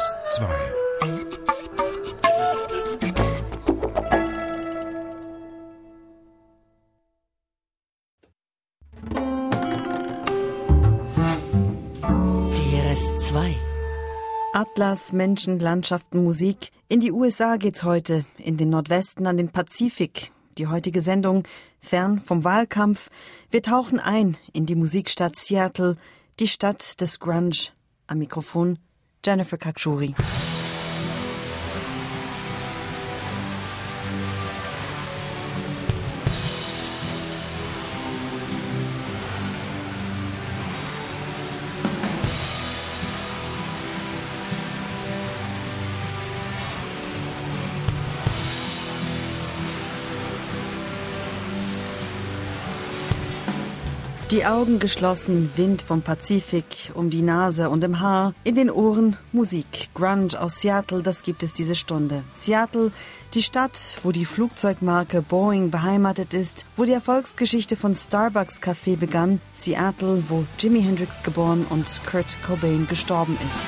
DRS2. DRS2. Atlas, Menschen, Landschaften, Musik. In die USA geht's heute, in den Nordwesten an den Pazifik. Die heutige Sendung, fern vom Wahlkampf. Wir tauchen ein in die Musikstadt Seattle, die Stadt des Grunge. Am Mikrofon Jennifer Kakshuri. Die Augen geschlossen, Wind vom Pazifik um die Nase und im Haar, in den Ohren Musik. Grunge aus Seattle, das gibt es diese Stunde. Seattle, die Stadt, wo die Flugzeugmarke Boeing beheimatet ist, wo die Erfolgsgeschichte von Starbucks Café begann. Seattle, wo Jimi Hendrix geboren und Kurt Cobain gestorben ist.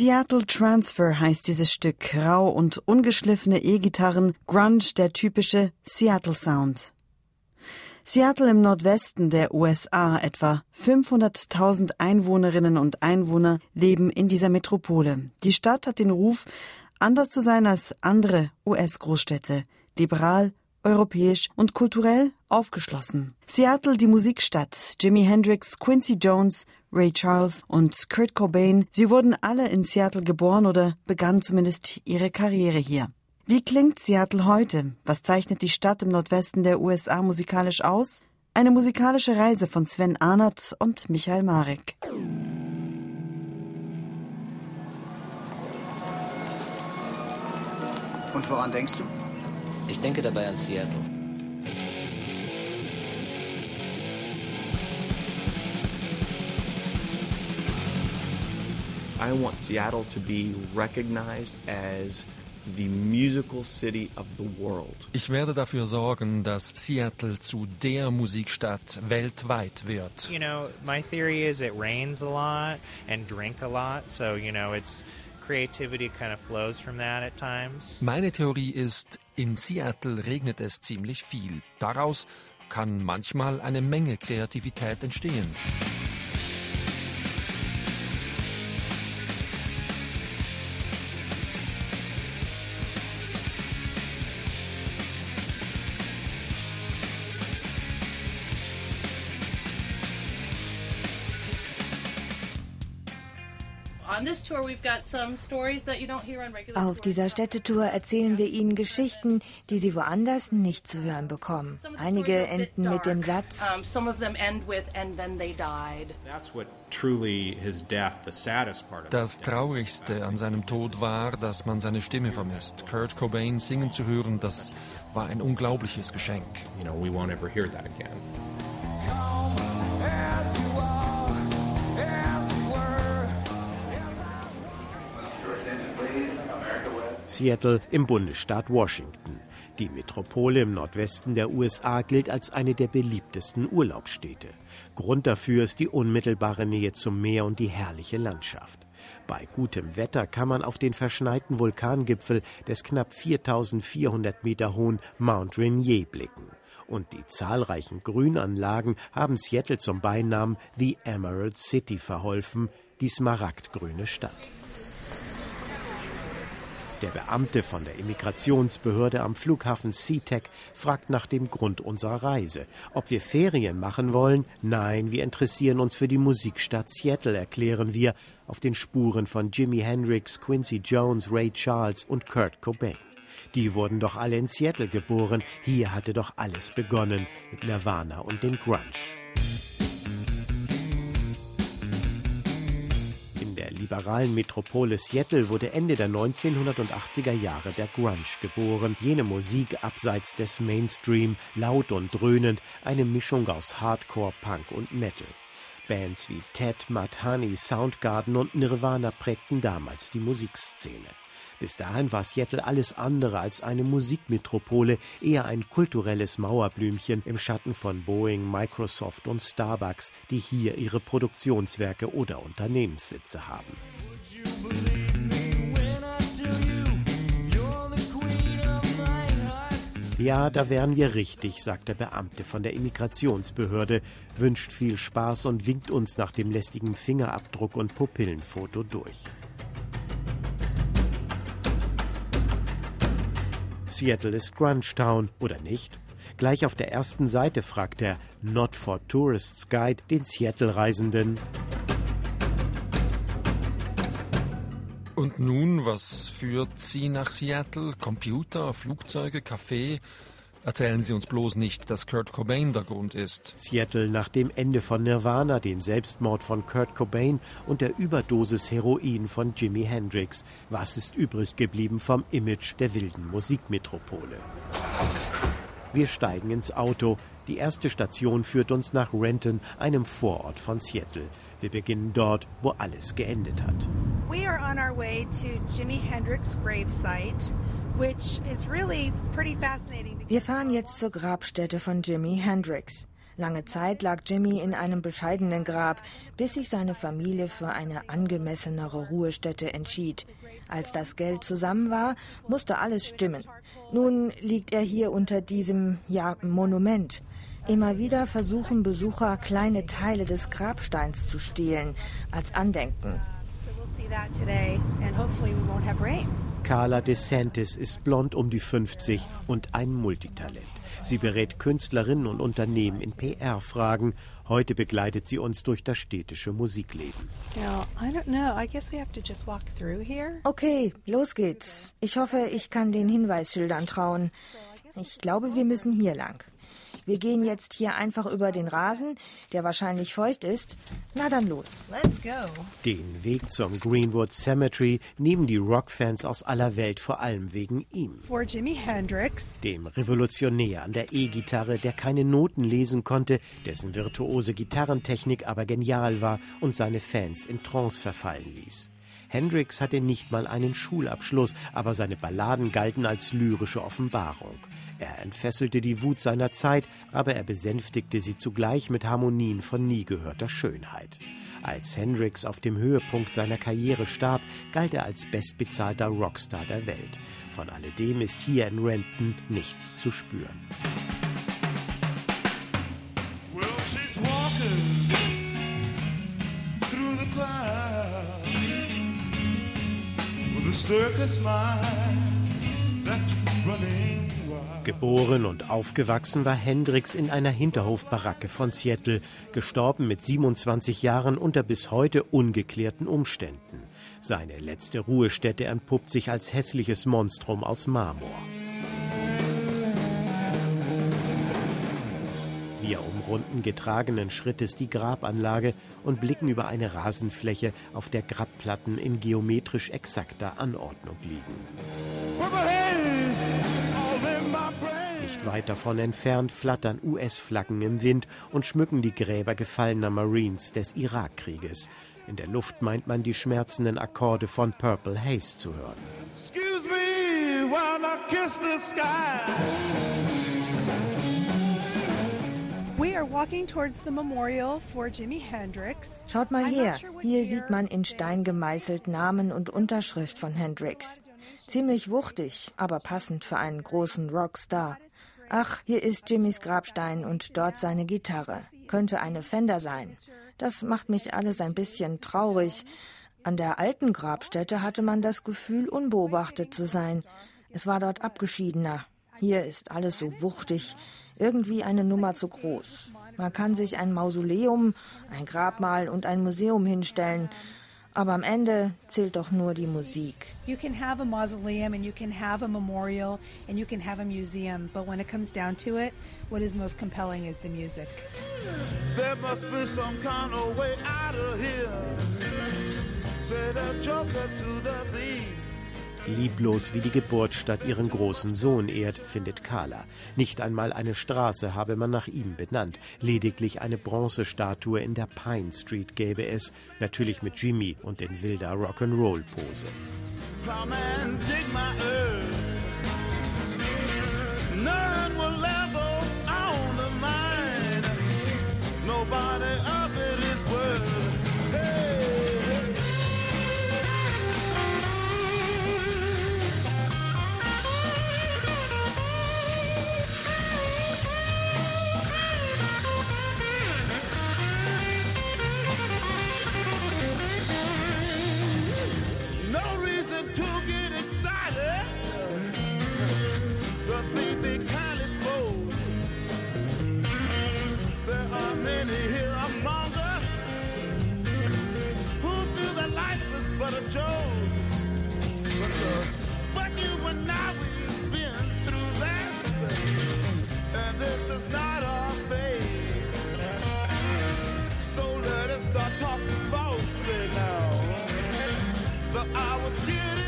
Seattle Transfer heißt dieses Stück. Rau und ungeschliffene E-Gitarren, Grunge, der typische Seattle Sound. Seattle im Nordwesten der USA, etwa 500.000 Einwohnerinnen und Einwohner leben in dieser Metropole. Die Stadt hat den Ruf, anders zu sein als andere US-Großstädte, liberal, europäisch und kulturell aufgeschlossen. Seattle die Musikstadt. Jimi Hendrix, Quincy Jones, Ray Charles und Kurt Cobain, sie wurden alle in Seattle geboren oder begannen zumindest ihre Karriere hier. Wie klingt Seattle heute? Was zeichnet die Stadt im Nordwesten der USA musikalisch aus? Eine musikalische Reise von Sven Arnert und Michael Marek. Und woran denkst du? Ich denke dabei an Seattle. I want Seattle to be recognized as the musical city of the world. Ich werde dafür sorgen, dass Seattle zu der Musikstadt weltweit wird. You know, my theory is it rains a lot and drink a lot, so you know, it's creativity kind of flows from that at times. Meine Theorie ist, in Seattle regnet es ziemlich viel. Daraus kann manchmal eine Menge Kreativität entstehen. Auf dieser Städtetour erzählen wir Ihnen Geschichten, die Sie woanders nicht zu hören bekommen. Einige enden mit dem Satz, das Traurigste an seinem Tod war, dass man seine Stimme vermisst. Kurt Cobain singen zu hören, das war ein unglaubliches Geschenk. You know, we won't ever hear that again. Seattle im Bundesstaat Washington. Die Metropole im Nordwesten der USA gilt als eine der beliebtesten Urlaubsstädte. Grund dafür ist die unmittelbare Nähe zum Meer und die herrliche Landschaft. Bei gutem Wetter kann man auf den verschneiten Vulkangipfel des knapp 4400 Meter hohen Mount Rainier blicken. Und die zahlreichen Grünanlagen haben Seattle zum Beinamen The Emerald City verholfen, die smaragdgrüne Stadt. Der Beamte von der Immigrationsbehörde am Flughafen SeaTac fragt nach dem Grund unserer Reise. Ob wir Ferien machen wollen? Nein, wir interessieren uns für die Musikstadt Seattle, erklären wir, auf den Spuren von Jimi Hendrix, Quincy Jones, Ray Charles und Kurt Cobain. Die wurden doch alle in Seattle geboren. Hier hatte doch alles begonnen mit Nirvana und dem Grunge. Liberalen Metropole Seattle wurde Ende der 1980er Jahre der Grunge geboren. Jene Musik abseits des Mainstream, laut und dröhnend, eine Mischung aus Hardcore, Punk und Metal. Bands wie Ted, Honey, Soundgarden und Nirvana prägten damals die Musikszene. Bis dahin war Seattle alles andere als eine Musikmetropole, eher ein kulturelles Mauerblümchen im Schatten von Boeing, Microsoft und Starbucks, die hier ihre Produktionswerke oder Unternehmenssitze haben. Ja, da wären wir richtig, sagt der Beamte von der Immigrationsbehörde, wünscht viel Spaß und winkt uns nach dem lästigen Fingerabdruck und Pupillenfoto durch. Seattle ist Grunge Town, oder nicht? Gleich auf der ersten Seite fragt der Not for Tourists Guide den Seattle-Reisenden. Und nun, was führt Sie nach Seattle? Computer, Flugzeuge, Kaffee? Erzählen Sie uns bloß nicht, dass Kurt Cobain der Grund ist. Seattle nach dem Ende von Nirvana, dem Selbstmord von Kurt Cobain und der Überdosis Heroin von Jimi Hendrix. Was ist übrig geblieben vom Image der wilden Musikmetropole? Wir steigen ins Auto. Die erste Station führt uns nach Renton, einem Vorort von Seattle. Wir beginnen dort, wo alles geendet hat. We are on our way to Jimi Hendrix gravesite. Wir fahren jetzt zur Grabstätte von Jimi Hendrix. Lange Zeit lag Jimmy in einem bescheidenen Grab, bis sich seine Familie für eine angemessenere Ruhestätte entschied. Als das Geld zusammen war, musste alles stimmen. Nun liegt er hier unter diesem, ja, Monument. Immer wieder versuchen Besucher, kleine Teile des Grabsteins zu stehlen, als Andenken. Carla DeSantis ist blond um die 50 und ein Multitalent. Sie berät Künstlerinnen und Unternehmen in PR-Fragen. Heute begleitet sie uns durch das städtische Musikleben. Okay, los geht's. Ich hoffe, ich kann den Hinweisschildern trauen. Ich glaube, wir müssen hier lang. Wir gehen jetzt hier einfach über den Rasen, der wahrscheinlich feucht ist. Na dann los. Let's go. Den Weg zum Greenwood Cemetery nehmen die Rockfans aus aller Welt vor allem wegen ihm. For Jimi Hendrix. Dem Revolutionär an der E-Gitarre, der keine Noten lesen konnte, dessen virtuose Gitarrentechnik aber genial war und seine Fans in Trance verfallen ließ. Hendrix hatte nicht mal einen Schulabschluss, aber seine Balladen galten als lyrische Offenbarung. Er entfesselte die Wut seiner Zeit, aber er besänftigte sie zugleich mit Harmonien von nie gehörter Schönheit. Als Hendrix auf dem Höhepunkt seiner Karriere starb, galt er als bestbezahlter Rockstar der Welt. Von alledem ist hier in Renton nichts zu spüren. Well, she's walking through the clouds with a circus mind that's running Geboren und aufgewachsen war Hendrix in einer Hinterhofbaracke von Seattle, gestorben mit 27 Jahren unter bis heute ungeklärten Umständen. Seine letzte Ruhestätte entpuppt sich als hässliches Monstrum aus Marmor. Wir umrunden getragenen Schrittes die Grabanlage und blicken über eine Rasenfläche, auf der Grabplatten in geometrisch exakter Anordnung liegen. Nicht weit davon entfernt flattern US-Flaggen im Wind und schmücken die Gräber gefallener Marines des Irakkrieges. In der Luft meint man die schmerzenden Akkorde von Purple Haze zu hören. Excuse me while I kiss the sky. Schaut mal her, hier sieht man in Stein gemeißelt Namen und Unterschrift von Hendrix. Ziemlich wuchtig, aber passend für einen großen Rockstar. Ach, hier ist Jimmys Grabstein und dort seine Gitarre. Könnte eine Fender sein. Das macht mich alles ein bisschen traurig. An der alten Grabstätte hatte man das Gefühl, unbeobachtet zu sein. Es war dort abgeschiedener. Hier ist alles so wuchtig, irgendwie eine Nummer zu groß. Man kann sich ein Mausoleum, ein Grabmal und ein Museum hinstellen, aber am Ende zählt doch nur die Musik. You can have a mausoleum and you can have a memorial and you can have a museum, but when it comes down to it, what is most compelling is the music. There must be some kind of way out of here. Say the joker to the thief. Lieblos wie die Geburtsstadt ihren großen Sohn ehrt, findet Carla. Nicht einmal eine Straße habe man nach ihm benannt. Lediglich eine Bronzestatue in der Pine Street gäbe es, natürlich mit Jimmy und in wilder Rock'n'Roll-Pose. Nobody is to get excited. The thing they kind kindly spoke. There are many here among us who feel that life is but a joke. But, uh, but you and I, we've been through that. And this is not our fate. So let us start talking falsely now. The hour's getting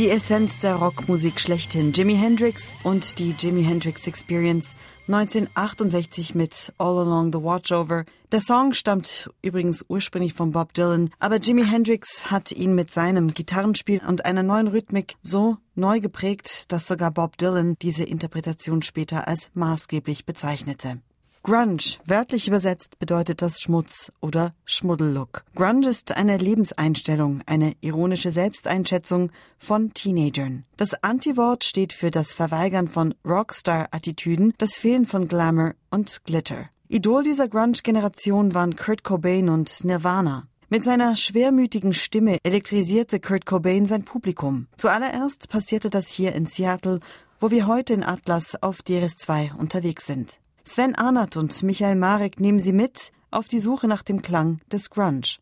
Die Essenz der Rockmusik schlechthin. Jimi Hendrix und die Jimi Hendrix Experience 1968 mit All Along the Watchover. Der Song stammt übrigens ursprünglich von Bob Dylan, aber Jimi Hendrix hat ihn mit seinem Gitarrenspiel und einer neuen Rhythmik so neu geprägt, dass sogar Bob Dylan diese Interpretation später als maßgeblich bezeichnete. Grunge, wörtlich übersetzt, bedeutet das Schmutz oder Schmuddellook. Grunge ist eine Lebenseinstellung, eine ironische Selbsteinschätzung von Teenagern. Das Antiwort steht für das Verweigern von Rockstar-Attitüden, das Fehlen von Glamour und Glitter. Idol dieser Grunge-Generation waren Kurt Cobain und Nirvana. Mit seiner schwermütigen Stimme elektrisierte Kurt Cobain sein Publikum. Zuallererst passierte das hier in Seattle, wo wir heute in Atlas auf DRS2 unterwegs sind. Sven Arnert und Michael Marek nehmen Sie mit auf die Suche nach dem Klang des Grunge.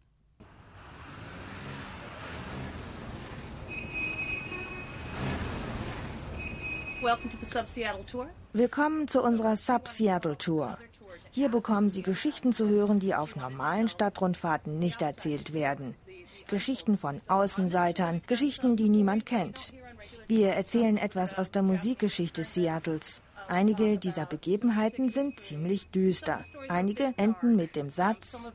Willkommen zu unserer Sub-Seattle Tour. Hier bekommen Sie Geschichten zu hören, die auf normalen Stadtrundfahrten nicht erzählt werden. Geschichten von Außenseitern, Geschichten, die niemand kennt. Wir erzählen etwas aus der Musikgeschichte Seattles Einige dieser Begebenheiten sind ziemlich düster. Einige enden mit dem Satz,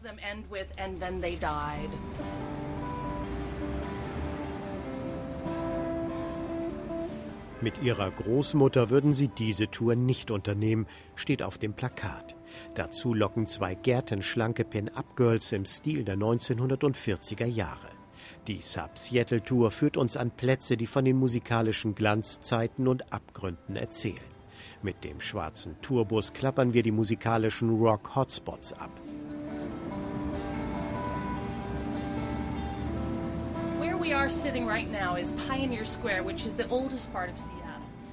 Mit ihrer Großmutter würden sie diese Tour nicht unternehmen, steht auf dem Plakat. Dazu locken zwei gärtenschlanke Pin-Up-Girls im Stil der 1940er Jahre. Die Sub-Seattle-Tour führt uns an Plätze, die von den musikalischen Glanzzeiten und Abgründen erzählen. Mit dem schwarzen Tourbus klappern wir die musikalischen Rock-Hotspots ab.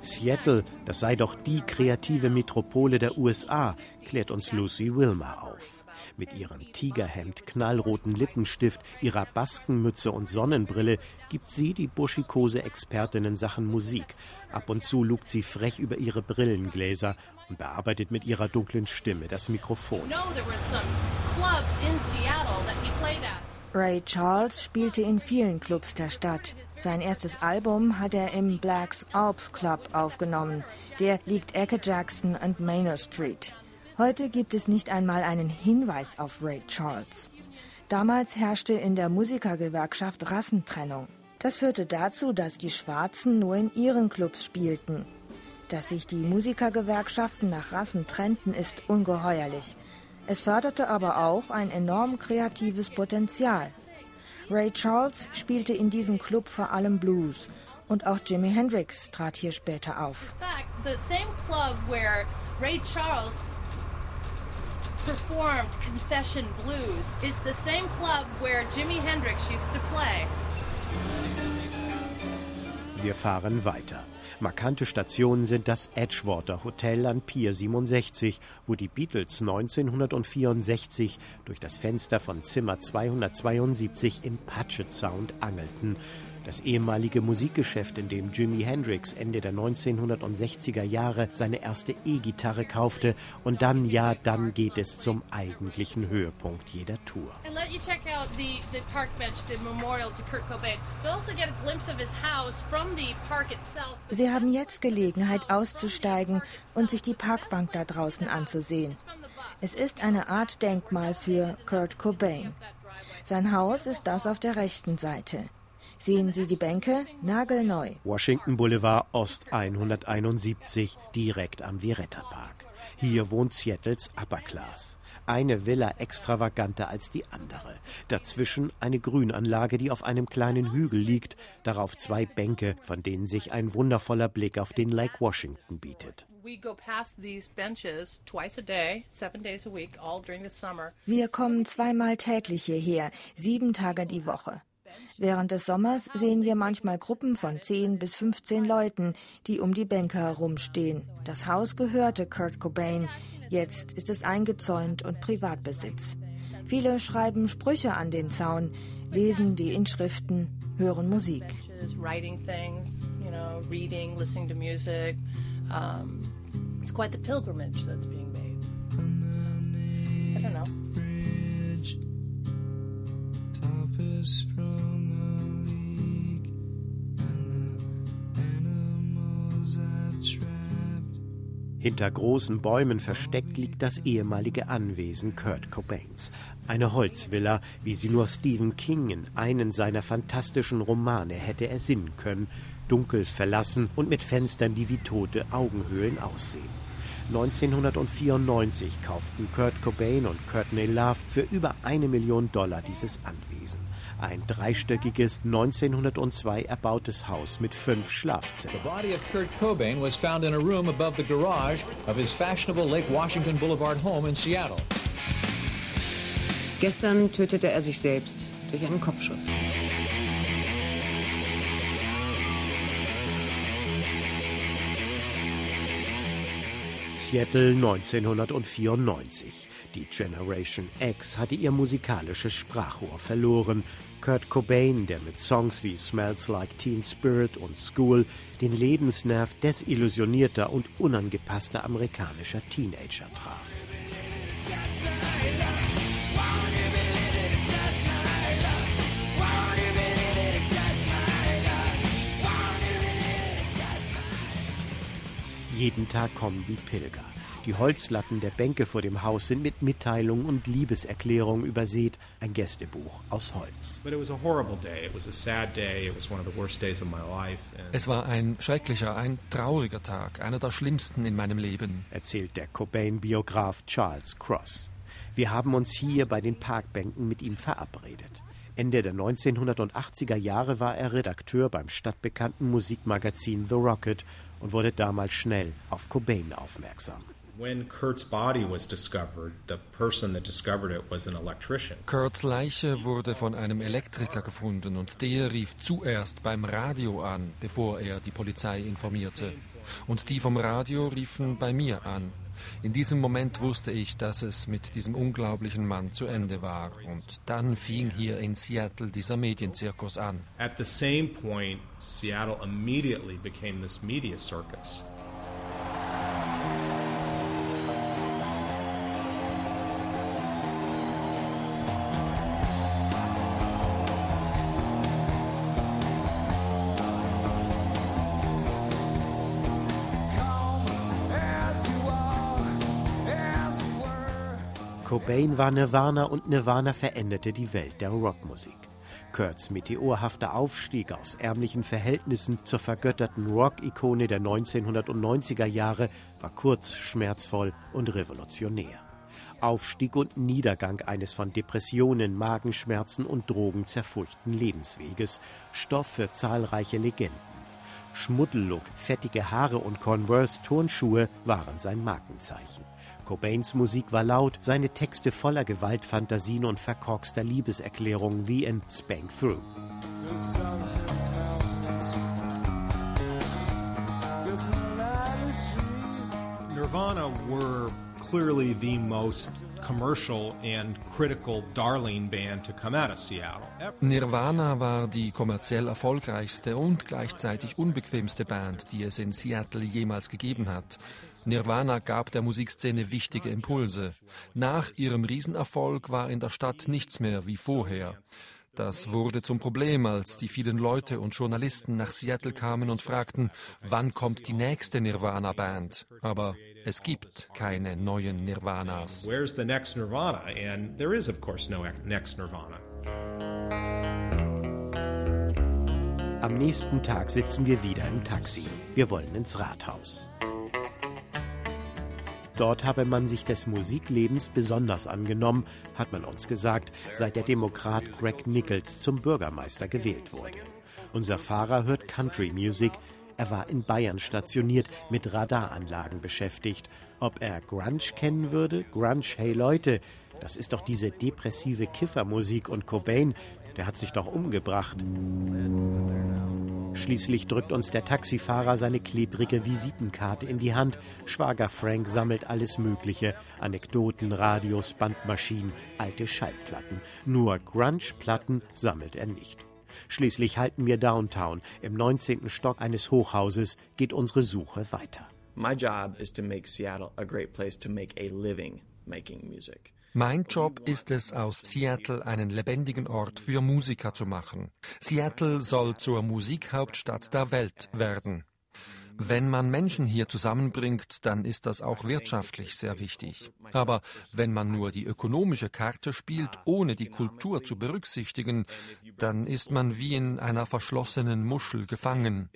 Seattle, das sei doch die kreative Metropole der USA, klärt uns Lucy Wilmer auf. Mit ihrem Tigerhemd, knallroten Lippenstift, ihrer Baskenmütze und Sonnenbrille gibt sie die buschikose Expertin in Sachen Musik. Ab und zu lugt sie frech über ihre Brillengläser und bearbeitet mit ihrer dunklen Stimme das Mikrofon. Ray Charles spielte in vielen Clubs der Stadt. Sein erstes Album hat er im Blacks Alps Club aufgenommen. Der liegt Ecke Jackson und Manor Street. Heute gibt es nicht einmal einen Hinweis auf Ray Charles. Damals herrschte in der Musikergewerkschaft Rassentrennung. Das führte dazu, dass die Schwarzen nur in ihren Clubs spielten. Dass sich die Musikergewerkschaften nach Rassen trennten, ist ungeheuerlich. Es förderte aber auch ein enorm kreatives Potenzial. Ray Charles spielte in diesem Club vor allem Blues und auch Jimi Hendrix trat hier später auf. Fact, the same club where Ray Charles performed Confession Blues is the same club where Jimi Hendrix used to play. Wir fahren weiter. Markante Stationen sind das Edgewater Hotel an Pier 67, wo die Beatles 1964 durch das Fenster von Zimmer 272 im Puget Sound angelten. Das ehemalige Musikgeschäft, in dem Jimi Hendrix Ende der 1960er Jahre seine erste E-Gitarre kaufte und dann, ja, dann geht es zum eigentlichen Höhepunkt jeder Tour. Sie haben jetzt Gelegenheit auszusteigen und sich die Parkbank da draußen anzusehen. Es ist eine Art Denkmal für Kurt Cobain. Sein Haus ist das auf der rechten Seite. Sehen Sie die Bänke? Nagelneu. Washington Boulevard Ost 171, direkt am Violetta Park. Hier wohnt Seattles Upper Class. Eine Villa extravaganter als die andere. Dazwischen eine Grünanlage, die auf einem kleinen Hügel liegt. Darauf zwei Bänke, von denen sich ein wundervoller Blick auf den Lake Washington bietet. Wir kommen zweimal täglich hierher, sieben Tage die Woche. Während des Sommers sehen wir manchmal Gruppen von 10 bis 15 Leuten, die um die Bänke herumstehen. Das Haus gehörte Kurt Cobain. Jetzt ist es eingezäunt und Privatbesitz. Viele schreiben Sprüche an den Zaun, lesen die Inschriften, hören Musik. It's quite the pilgrimage that's being made. I don't know. Hinter großen Bäumen versteckt liegt das ehemalige Anwesen Kurt Cobains. Eine Holzvilla, wie sie nur Stephen King in einen seiner fantastischen Romane hätte ersinnen können. Dunkel, verlassen und mit Fenstern, die wie tote Augenhöhlen aussehen. 1994 kauften Kurt Cobain und Courtney Love für über eine Million Dollar dieses Anwesen. Ein dreistöckiges, 1902 erbautes Haus mit fünf Schlafzimmern. The body of Kurt Cobain was found in a room above the garage of his fashionable Lake Washington Boulevard home in Seattle. Gestern tötete er sich selbst durch einen Kopfschuss. Seattle 1994. Die Generation X hatte ihr musikalisches Sprachrohr verloren. Kurt Cobain, der mit Songs wie Smells Like Teen Spirit und School den Lebensnerv desillusionierter und unangepasster amerikanischer Teenager traf. Jeden Tag kommen die Pilger. Die Holzlatten der Bänke vor dem Haus sind mit Mitteilungen und Liebeserklärungen übersät. Ein Gästebuch aus Holz. Es war ein schrecklicher, ein trauriger Tag, einer der schlimmsten in meinem Leben, erzählt der Cobain-Biograf Charles Cross. Wir haben uns hier bei den Parkbänken mit ihm verabredet. Ende der 1980er Jahre war er Redakteur beim stadtbekannten Musikmagazin The Rocket und wurde damals schnell auf Cobain aufmerksam. When Kurt's body was discovered, the person that discovered it was an electrician. Kurt's Leiche wurde von einem Elektriker gefunden und der rief zuerst beim Radio an, bevor er die Polizei informierte. Und die vom Radio riefen bei mir an. In diesem Moment wusste ich, dass es mit diesem unglaublichen Mann zu Ende war. Und dann fing hier in Seattle dieser Medienzirkus an. At the same point, Seattle immediately became this media circus. Cobain war Nirvana und Nirvana veränderte die Welt der Rockmusik. Kurt's meteorhafter Aufstieg aus ärmlichen Verhältnissen zur vergötterten Rock-Ikone der 1990er Jahre war kurz, schmerzvoll und revolutionär. Aufstieg und Niedergang eines von Depressionen, Magenschmerzen und Drogen zerfurchten Lebensweges, Stoff für zahlreiche Legenden. Schmuddellook, fettige Haare und Converse Turnschuhe waren sein Markenzeichen. Cobains Musik war laut, seine Texte voller Gewaltfantasien und verkorkster Liebeserklärungen wie in Spank Through. Nirvana were clearly the most commercial and critical darling band to come out of Seattle. Nirvana war die kommerziell erfolgreichste und gleichzeitig unbequemste Band, die es in Seattle jemals gegeben hat. Nirvana gab der Musikszene wichtige Impulse. Nach ihrem Riesenerfolg war in der Stadt nichts mehr wie vorher. Das wurde zum Problem, als die vielen Leute und Journalisten nach Seattle kamen und fragten, wann kommt die nächste Nirvana-Band? Aber es gibt keine neuen Nirvanas. Where's the next Nirvana? And there is of course no next Nirvana. Am nächsten Tag sitzen wir wieder im Taxi. Wir wollen ins Rathaus. Dort habe man sich des Musiklebens besonders angenommen, hat man uns gesagt, seit der Demokrat Greg Nichols zum Bürgermeister gewählt wurde. Unser Fahrer hört Country Music. Er war in Bayern stationiert, mit Radaranlagen beschäftigt. Ob er Grunge kennen würde? Grunge, hey Leute, das ist doch diese depressive Kiffermusik und Cobain, der hat sich doch umgebracht. Schließlich drückt uns der Taxifahrer seine klebrige Visitenkarte in die Hand. Schwager Frank sammelt alles Mögliche: Anekdoten, Radios, Bandmaschinen, alte Schallplatten. Nur Grunge-Platten sammelt er nicht. Schließlich halten wir Downtown. Im 19. Stock eines Hochhauses geht unsere Suche weiter. My job is to make Seattle a great place to make a living making music. Mein Job ist es, aus Seattle einen lebendigen Ort für Musiker zu machen. Seattle soll zur Musikhauptstadt der Welt werden. Wenn man Menschen hier zusammenbringt, dann ist das auch wirtschaftlich sehr wichtig. Aber wenn man nur die ökonomische Karte spielt, ohne die Kultur zu berücksichtigen, dann ist man wie in einer verschlossenen Muschel gefangen.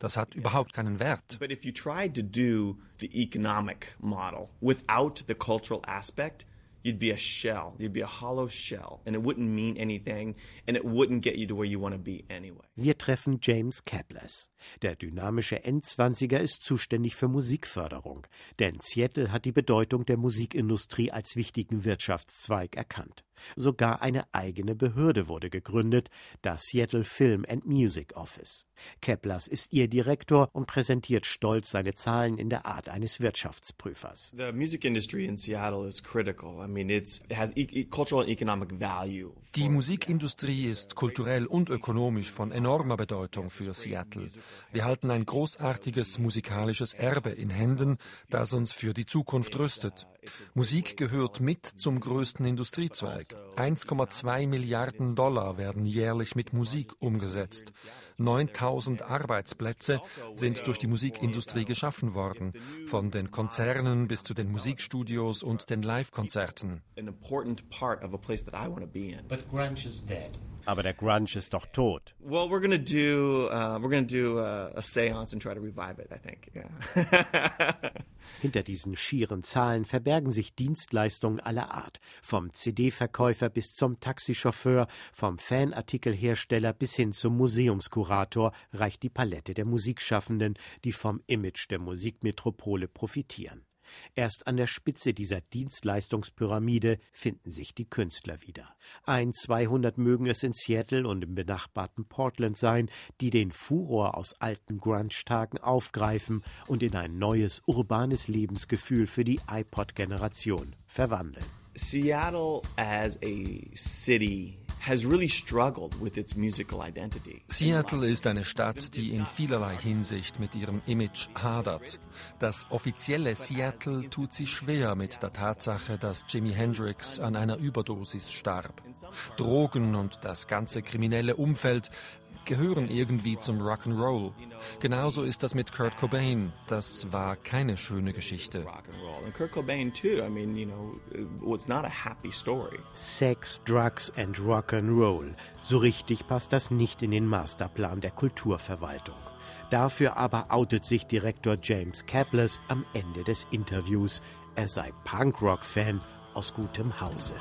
Das hat überhaupt keinen Wert. But if you tried to do the economic model without the cultural aspect, you'd be a shell. You'd be a hollow shell. And it wouldn't mean anything. And it wouldn't get you to where you want to be anyway. Wir treffen James Kaplas. Der dynamische Endzwanziger ist zuständig für Musikförderung. Denn Seattle hat die Bedeutung der Musikindustrie als wichtigen Wirtschaftszweig erkannt. Sogar eine eigene Behörde wurde gegründet, das Seattle Film and Music Office. Keplers ist ihr Direktor und präsentiert stolz seine Zahlen in der Art eines Wirtschaftsprüfers. The music industry in Seattle is critical. I mean, it has e cultural and economic value. Die Musikindustrie ist kulturell und ökonomisch von enormer Bedeutung für Seattle. Wir halten ein großartiges musikalisches Erbe in Händen, das uns für die Zukunft rüstet. Musik gehört mit zum größten Industriezweig. 1,2 Milliarden Dollar werden jährlich mit Musik umgesetzt. 9000 Arbeitsplätze sind durch die Musikindustrie geschaffen worden, von den Konzernen bis zu den Musikstudios und den Live-Konzerten. Aber der Grunge ist doch tot. Well, we're gonna do uh, we're gonna do a, a séance and try to revive it. I think. Yeah. Hinter diesen schieren Zahlen verbergen sich Dienstleistungen aller Art, vom CD-Verkäufer bis zum Taxichauffeur, vom Fanartikelhersteller bis hin zum Museumskurator reicht die Palette der Musikschaffenden, die vom Image der Musikmetropole profitieren. Erst an der Spitze dieser Dienstleistungspyramide finden sich die Künstler wieder. Ein 200 mögen es in Seattle und im benachbarten Portland sein, die den Furor aus alten Grunge-Tagen aufgreifen und in ein neues urbanes Lebensgefühl für die iPod-Generation verwandeln. Seattle as a city Seattle ist eine Stadt, die in vielerlei Hinsicht mit ihrem Image hadert. Das offizielle Seattle tut sich schwer mit der Tatsache, dass Jimi Hendrix an einer Überdosis starb. Drogen und das ganze kriminelle Umfeld gehören irgendwie zum Rock'n'Roll. Genauso ist das mit Kurt Cobain. Das war keine schöne Geschichte. Sex, Drugs and Rock'n'Roll. So richtig passt das nicht in den Masterplan der Kulturverwaltung. Dafür aber outet sich Direktor James Kaplas am Ende des Interviews, er sei Punkrock-Fan aus gutem Hause.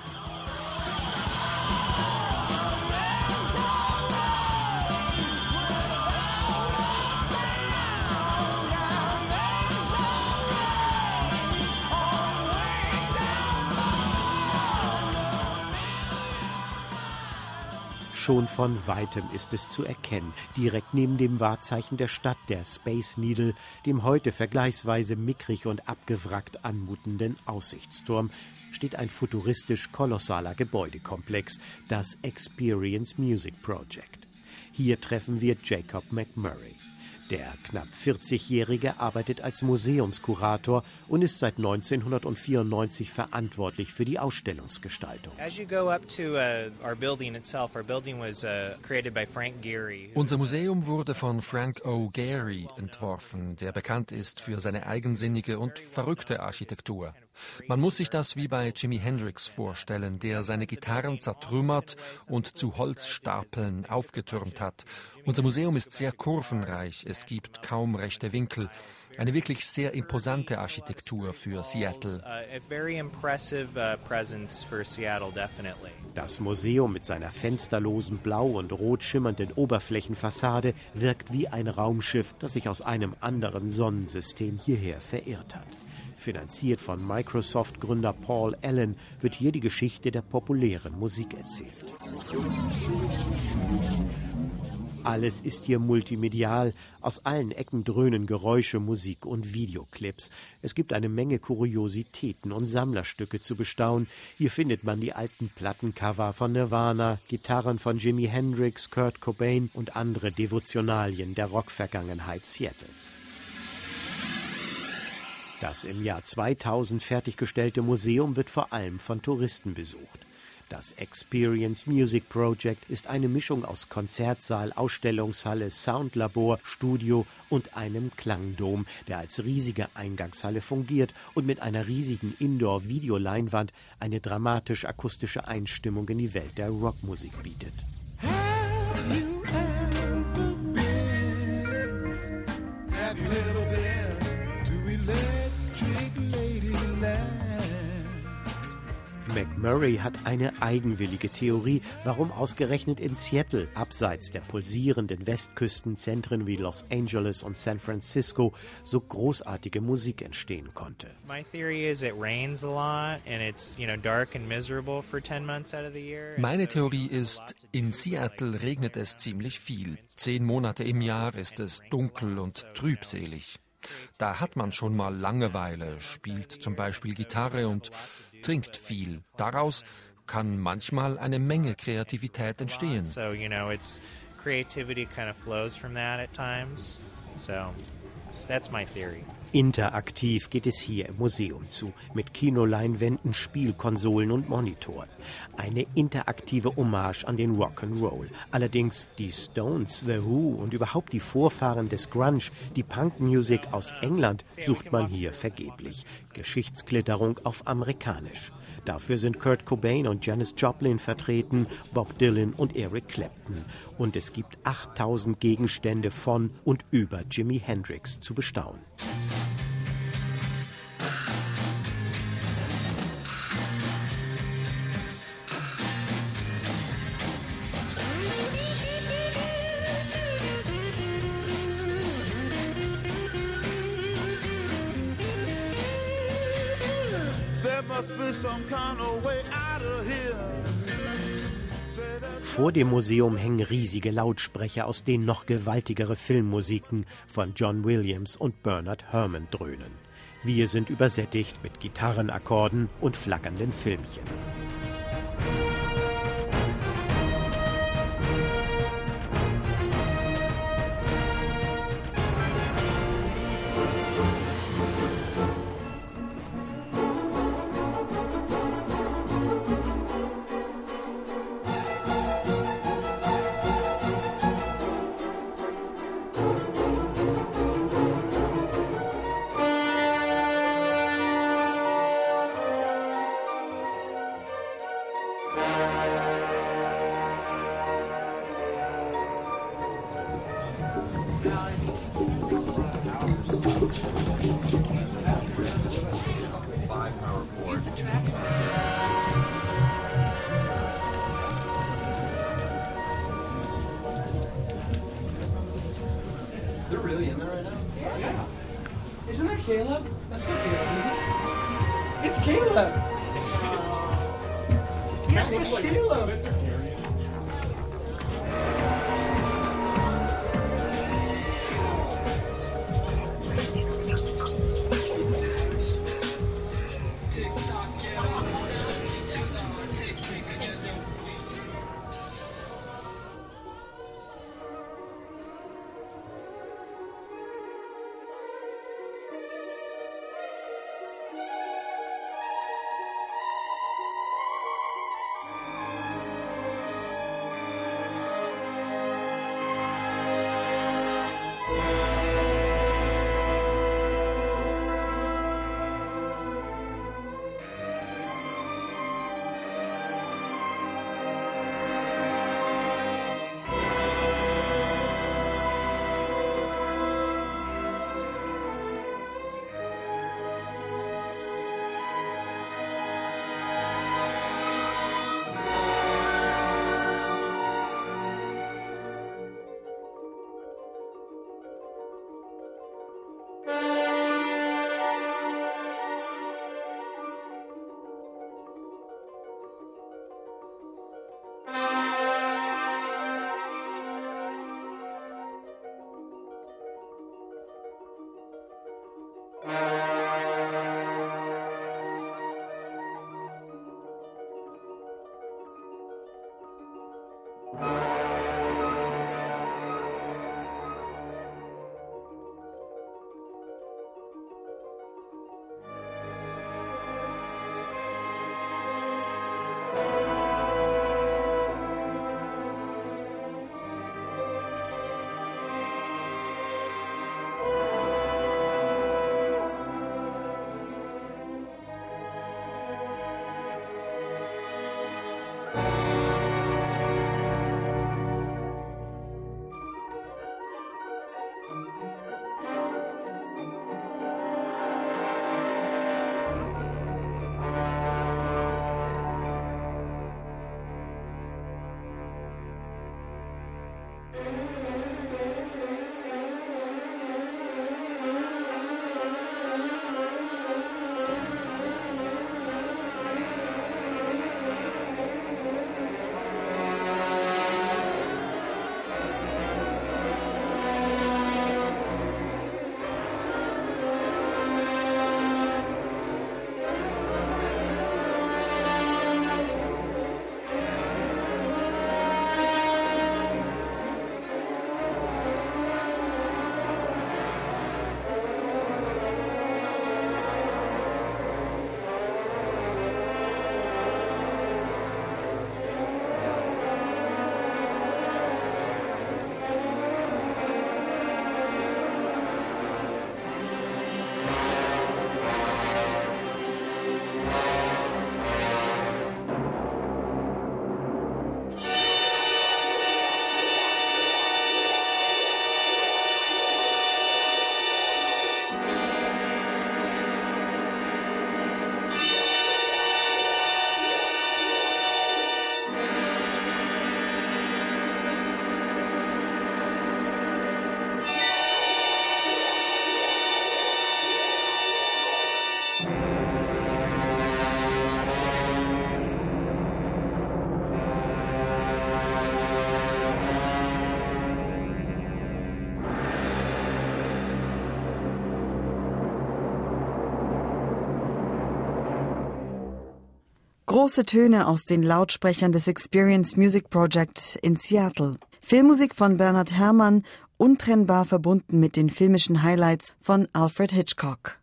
Schon von weitem ist es zu erkennen, direkt neben dem Wahrzeichen der Stadt, der Space Needle, dem heute vergleichsweise mickrig und abgewrackt anmutenden Aussichtsturm, steht ein futuristisch kolossaler Gebäudekomplex, das Experience Music Project. Hier treffen wir Jacob McMurray. Der knapp 40-Jährige arbeitet als Museumskurator und ist seit 1994 verantwortlich für die Ausstellungsgestaltung. Unser Museum wurde von Frank O. Gehry entworfen, der bekannt ist für seine eigensinnige und verrückte Architektur. Man muss sich das wie bei Jimi Hendrix vorstellen, der seine Gitarren zertrümmert und zu Holzstapeln aufgetürmt hat. Unser Museum ist sehr kurvenreich, es gibt kaum rechte Winkel. Eine wirklich sehr imposante Architektur für Seattle. Das Museum mit seiner fensterlosen blau und rot schimmernden Oberflächenfassade wirkt wie ein Raumschiff, das sich aus einem anderen Sonnensystem hierher verirrt hat. Finanziert von Microsoft-Gründer Paul Allen wird hier die Geschichte der populären Musik erzählt. Alles ist hier multimedial. Aus allen Ecken dröhnen Geräusche, Musik und Videoclips. Es gibt eine Menge Kuriositäten und Sammlerstücke zu bestaunen. Hier findet man die alten Plattencover von Nirvana, Gitarren von Jimi Hendrix, Kurt Cobain und andere Devotionalien der Rockvergangenheit Seattles. Das im Jahr 2000 fertiggestellte Museum wird vor allem von Touristen besucht. Das Experience Music Project ist eine Mischung aus Konzertsaal, Ausstellungshalle, Soundlabor, Studio und einem Klangdom, der als riesige Eingangshalle fungiert und mit einer riesigen Indoor-Videoleinwand eine dramatisch-akustische Einstimmung in die Welt der Rockmusik bietet. Have you ever been? Have you McMurray hat eine eigenwillige Theorie, warum ausgerechnet in Seattle, abseits der pulsierenden Westküstenzentren wie Los Angeles und San Francisco, so großartige Musik entstehen konnte. Meine Theorie ist, in Seattle regnet es ziemlich viel. Zehn Monate im Jahr ist es dunkel und trübselig. Da hat man schon mal Langeweile, spielt zum Beispiel Gitarre und trinkt viel. Daraus kann manchmal eine Menge Kreativität entstehen. So, you know, it's creativity kind of flows from that at times. So, that's my theory. Interaktiv geht es hier im Museum zu, mit Kinoleinwänden, Spielkonsolen und Monitoren. Eine interaktive Hommage an den Rock'n'Roll. Allerdings die Stones, The Who und überhaupt die Vorfahren des Grunge, die Punkmusik aus England, sucht man hier vergeblich. Geschichtsklitterung auf amerikanisch. Dafür sind Kurt Cobain und Janis Joplin vertreten, Bob Dylan und Eric Clapton. Und es gibt 8000 Gegenstände von und über Jimi Hendrix zu bestaunen. Vor dem Museum hängen riesige Lautsprecher, aus denen noch gewaltigere Filmmusiken von John Williams und Bernard Herrmann dröhnen. Wir sind übersättigt mit Gitarrenakkorden und flackernden Filmchen. Große Töne aus den Lautsprechern des Experience Music Project in Seattle. Filmmusik von Bernhard Herrmann, untrennbar verbunden mit den filmischen Highlights von Alfred Hitchcock.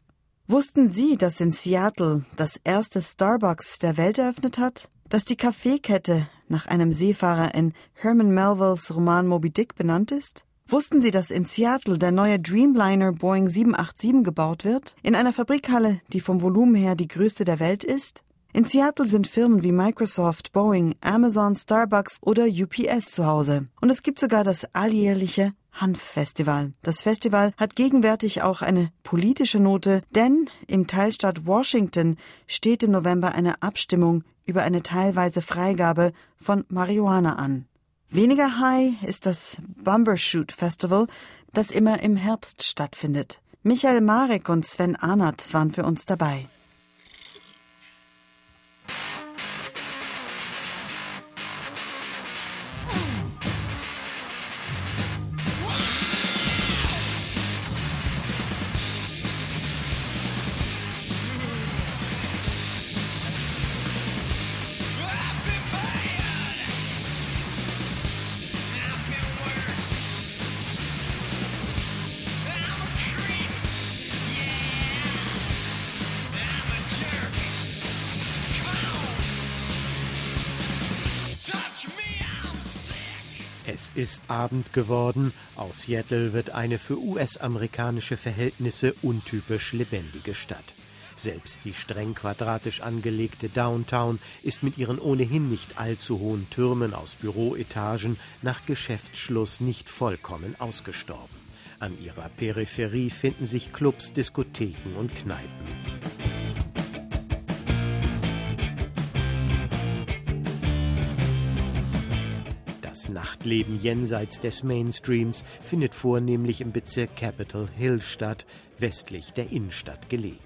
Wussten Sie, dass in Seattle das erste Starbucks der Welt eröffnet hat? Dass die Kaffeekette nach einem Seefahrer in Herman Melvilles Roman Moby Dick benannt ist? Wussten Sie, dass in Seattle der neue Dreamliner Boeing 787 gebaut wird? In einer Fabrikhalle, die vom Volumen her die größte der Welt ist? In Seattle sind Firmen wie Microsoft, Boeing, Amazon, Starbucks oder UPS zu Hause. Und es gibt sogar das alljährliche Hanf-Festival. Das Festival hat gegenwärtig auch eine politische Note, denn im Teilstaat Washington steht im November eine Abstimmung über eine teilweise Freigabe von Marihuana an. Weniger high ist das Bumbershoot Festival, das immer im Herbst stattfindet. Michael Marek und Sven Arnert waren für uns dabei. Ist Abend geworden. Aus Seattle wird eine für US-amerikanische Verhältnisse untypisch lebendige Stadt. Selbst die streng quadratisch angelegte Downtown ist mit ihren ohnehin nicht allzu hohen Türmen aus Büroetagen nach Geschäftsschluss nicht vollkommen ausgestorben. An ihrer Peripherie finden sich Clubs, Diskotheken und Kneipen. Nachtleben jenseits des Mainstreams findet vornehmlich im Bezirk Capitol Hill statt, westlich der Innenstadt gelegen.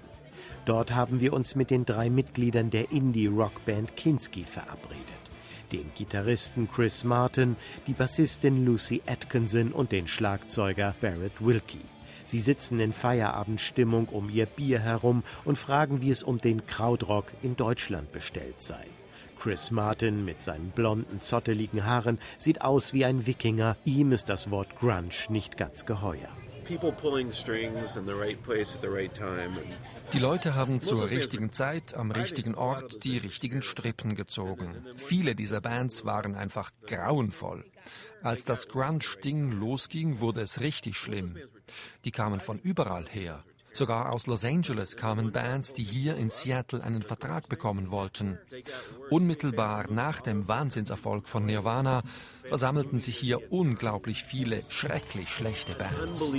Dort haben wir uns mit den drei Mitgliedern der Indie-Rockband Kinski verabredet. Den Gitarristen Chris Martin, die Bassistin Lucy Atkinson und den Schlagzeuger Barrett Wilkie. Sie sitzen in Feierabendstimmung um ihr Bier herum und fragen, wie es um den Krautrock in Deutschland bestellt sei. Chris Martin mit seinen blonden, zotteligen Haaren sieht aus wie ein Wikinger. Ihm ist das Wort Grunge nicht ganz geheuer. Die Leute haben zur richtigen Zeit am richtigen Ort die richtigen Strippen gezogen. Viele dieser Bands waren einfach grauenvoll. Als das Grunge-Ding losging, wurde es richtig schlimm. Die kamen von überall her. Sogar aus Los Angeles kamen Bands, die hier in Seattle einen Vertrag bekommen wollten. Unmittelbar nach dem Wahnsinnserfolg von Nirvana versammelten sich hier unglaublich viele schrecklich schlechte Bands.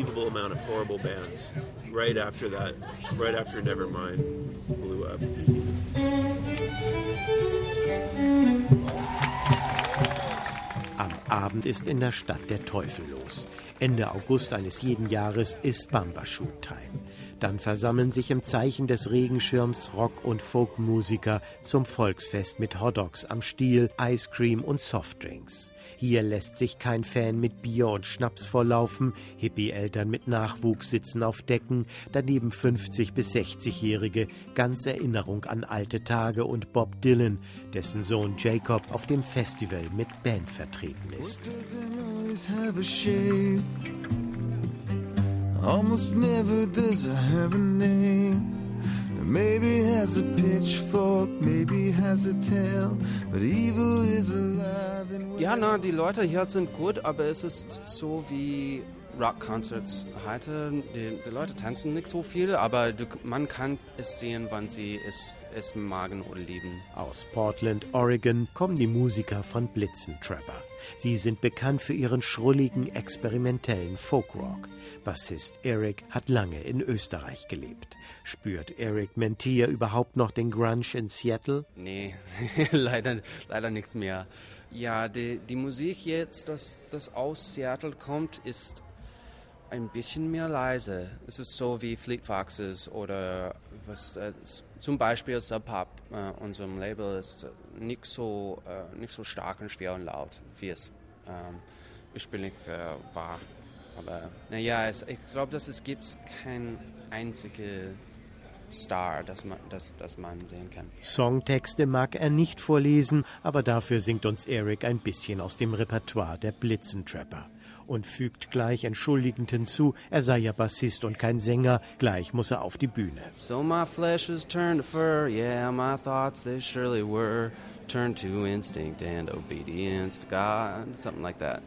Am Abend ist in der Stadt der Teufel los. Ende August eines jeden Jahres ist Bambashoot Time. Dann versammeln sich im Zeichen des Regenschirms Rock- und Folkmusiker zum Volksfest mit Hotdogs am Stiel, Ice Cream und Softdrinks. Hier lässt sich kein Fan mit Bier und Schnaps vorlaufen, Hippie-Eltern mit Nachwuchs sitzen auf Decken, daneben 50- bis 60-Jährige, ganz Erinnerung an alte Tage und Bob Dylan, dessen Sohn Jacob auf dem Festival mit Band vertreten ist. Almost never does it have a name. Maybe has a pitchfork, maybe has a tail, but evil is alive. Ja, na, die Leute hier sind gut, aber es ist so wie Rock-Concerts heute. Die, die, Leute tanzen nicht so viel, aber du, man kann es sehen, wann sie es, es magen oder lieben. Aus Portland, Oregon kommen die Musiker von Blitzentrapper. Sie sind bekannt für ihren schrulligen, experimentellen Folkrock. Bassist Eric hat lange in Österreich gelebt. Spürt Eric Mentier überhaupt noch den Grunge in Seattle? Nee, leider, leider nichts mehr. Ja, die, die Musik jetzt, das, das aus Seattle kommt, ist ein bisschen mehr leise. Es ist so wie Fleet Foxes oder was äh, zum Beispiel Sub Pop, äh, unserem Label, ist nicht so, äh, nicht so stark und schwer und laut, wie es ähm, ursprünglich äh, war. Aber naja, ich glaube, dass es gibt kein einzige Star, das man, das, das man sehen kann. Songtexte mag er nicht vorlesen, aber dafür singt uns Eric ein bisschen aus dem Repertoire der Blitzentrapper und fügt gleich entschuldigend hinzu, er sei ja Bassist und kein Sänger, gleich muss er auf die Bühne. So my flesh is turned to fur, yeah, my thoughts they surely were turned to instinct and obedience to God, something like that.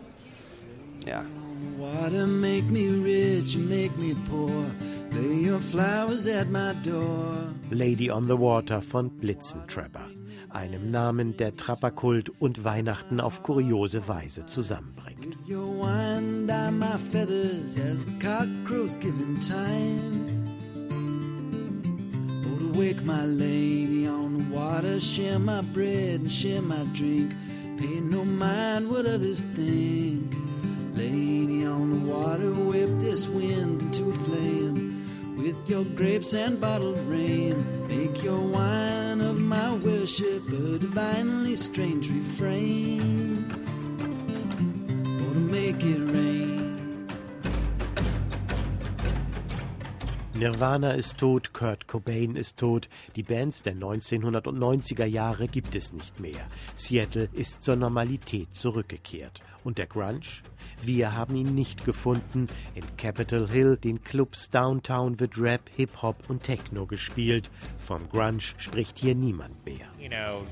Yeah. Water make me rich, make me poor. Lay your flowers at my door. Lady on the Water von Blitzentrapper, einem Namen, der Trapperkult und Weihnachten auf kuriose Weise zusammenbringt. Oh, wake my lady on the water, share my bread and share my drink. Pay no mind what others think. Lady on the water, whip this wind into a flame. With your grapes and bottled rain, make your wine of my worship a divinely strange refrain. Or to make it rain. Nirvana ist tot, Kurt Cobain ist tot, die Bands der 1990er Jahre gibt es nicht mehr. Seattle ist zur Normalität zurückgekehrt. Und der Grunge? Wir haben ihn nicht gefunden. In Capitol Hill, den Clubs Downtown wird Rap, Hip-Hop und Techno gespielt. Vom Grunge spricht hier niemand mehr. You know,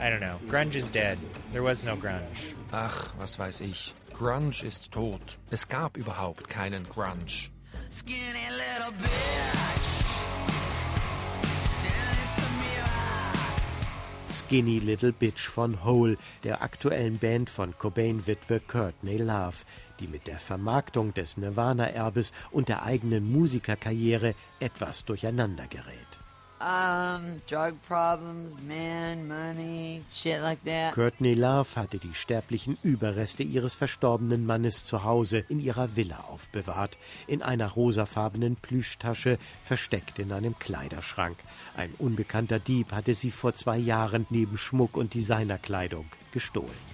I don't know. Grunge is dead. There was no grunge. Ach, was weiß ich. Grunge ist tot. Es gab überhaupt keinen Grunge. Skinny little bitch. Von Hole, der aktuellen Band von Cobain-Witwe Courtney Love, die mit der Vermarktung des Nirvana-Erbes und der eigenen Musikerkarriere etwas durcheinander gerät. Um, drug problems, man, money, shit like that. Courtney Love hatte die sterblichen Überreste ihres verstorbenen Mannes zu Hause in ihrer Villa aufbewahrt, in einer rosafarbenen Plüschtasche, versteckt in einem Kleiderschrank. Ein unbekannter Dieb hatte sie vor zwei Jahren neben Schmuck und Designerkleidung gestohlen.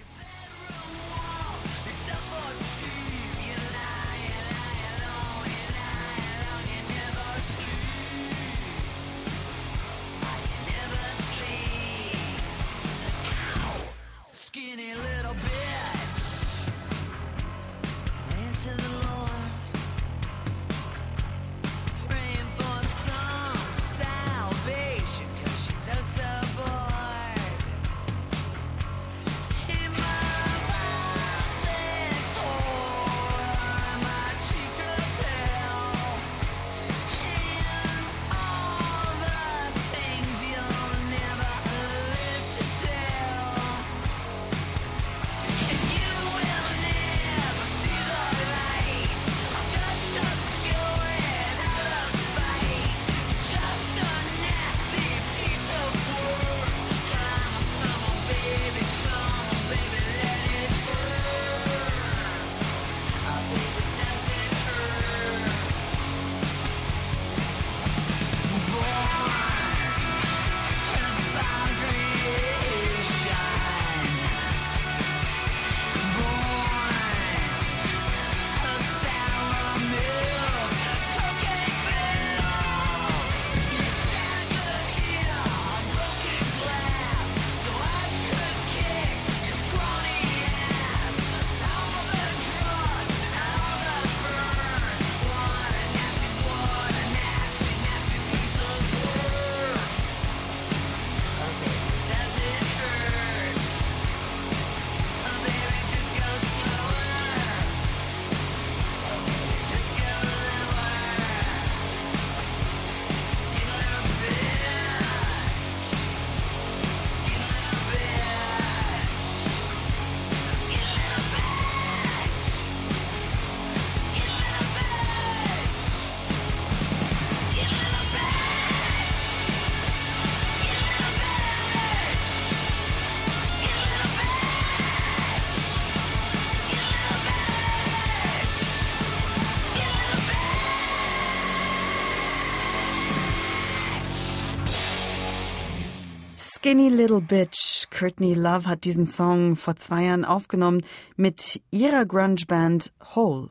Skinny Little Bitch. Courtney Love hat diesen Song vor zwei Jahren aufgenommen mit ihrer Grunge-Band Hole.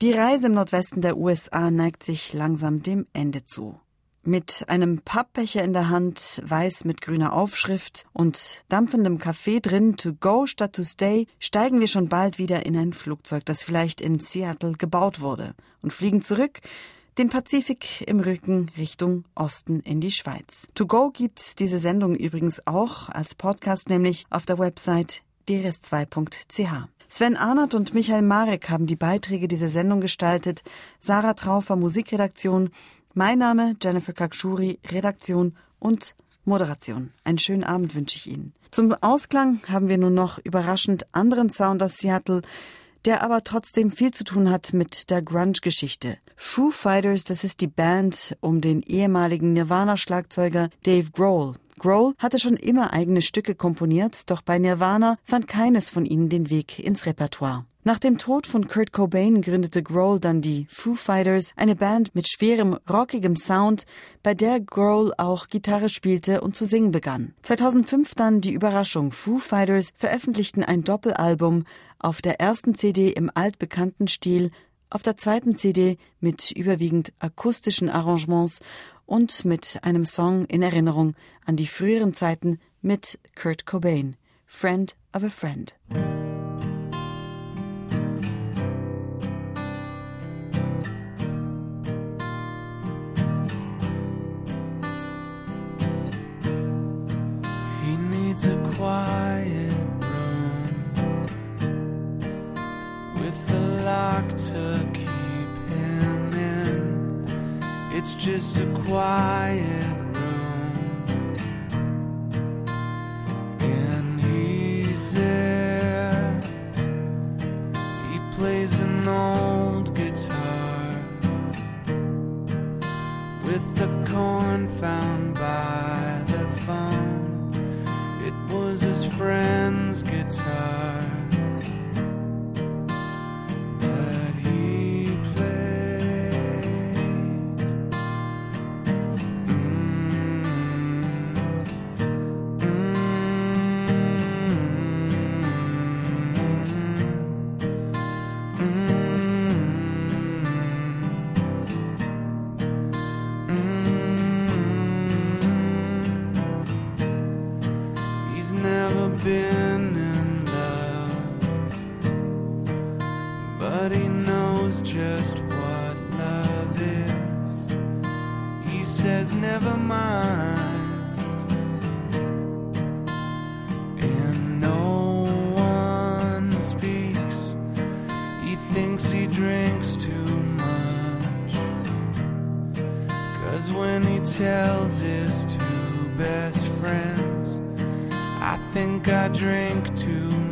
Die Reise im Nordwesten der USA neigt sich langsam dem Ende zu. Mit einem Pappbecher in der Hand, weiß mit grüner Aufschrift und dampfendem Kaffee drin, to go statt to stay, steigen wir schon bald wieder in ein Flugzeug, das vielleicht in Seattle gebaut wurde, und fliegen zurück, den Pazifik im Rücken Richtung Osten in die Schweiz. To go gibt's diese Sendung übrigens auch als Podcast, nämlich auf der Website drs2.ch. Sven Arnert und Michael Marek haben die Beiträge dieser Sendung gestaltet, Sarah Traufer Musikredaktion, mein Name Jennifer Kakshuri, Redaktion und Moderation. Einen schönen Abend wünsche ich Ihnen. Zum Ausklang haben wir nun noch überraschend anderen Sound aus Seattle, der aber trotzdem viel zu tun hat mit der Grunge-Geschichte. Foo Fighters, das ist die Band um den ehemaligen Nirvana-Schlagzeuger Dave Grohl. Grohl hatte schon immer eigene Stücke komponiert, doch bei Nirvana fand keines von ihnen den Weg ins Repertoire. Nach dem Tod von Kurt Cobain gründete Grohl dann die Foo Fighters, eine Band mit schwerem, rockigem Sound, bei der Grohl auch Gitarre spielte und zu singen begann. 2005 dann die Überraschung. Foo Fighters veröffentlichten ein Doppelalbum, auf der ersten CD im altbekannten Stil, auf der zweiten CD mit überwiegend akustischen Arrangements und mit einem Song in Erinnerung an die früheren Zeiten mit Kurt Cobain, Friend of a Friend. It's just a quiet he tells his two best friends, I think I drink too much.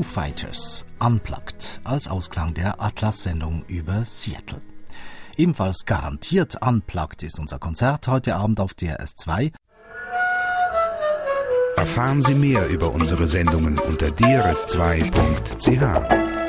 Foo Fighters Unplugged als Ausklang der Atlas-Sendung über Seattle. Ebenfalls garantiert Unplugged ist unser Konzert heute Abend auf DRS2. Erfahren Sie mehr über unsere Sendungen unter drs2.ch.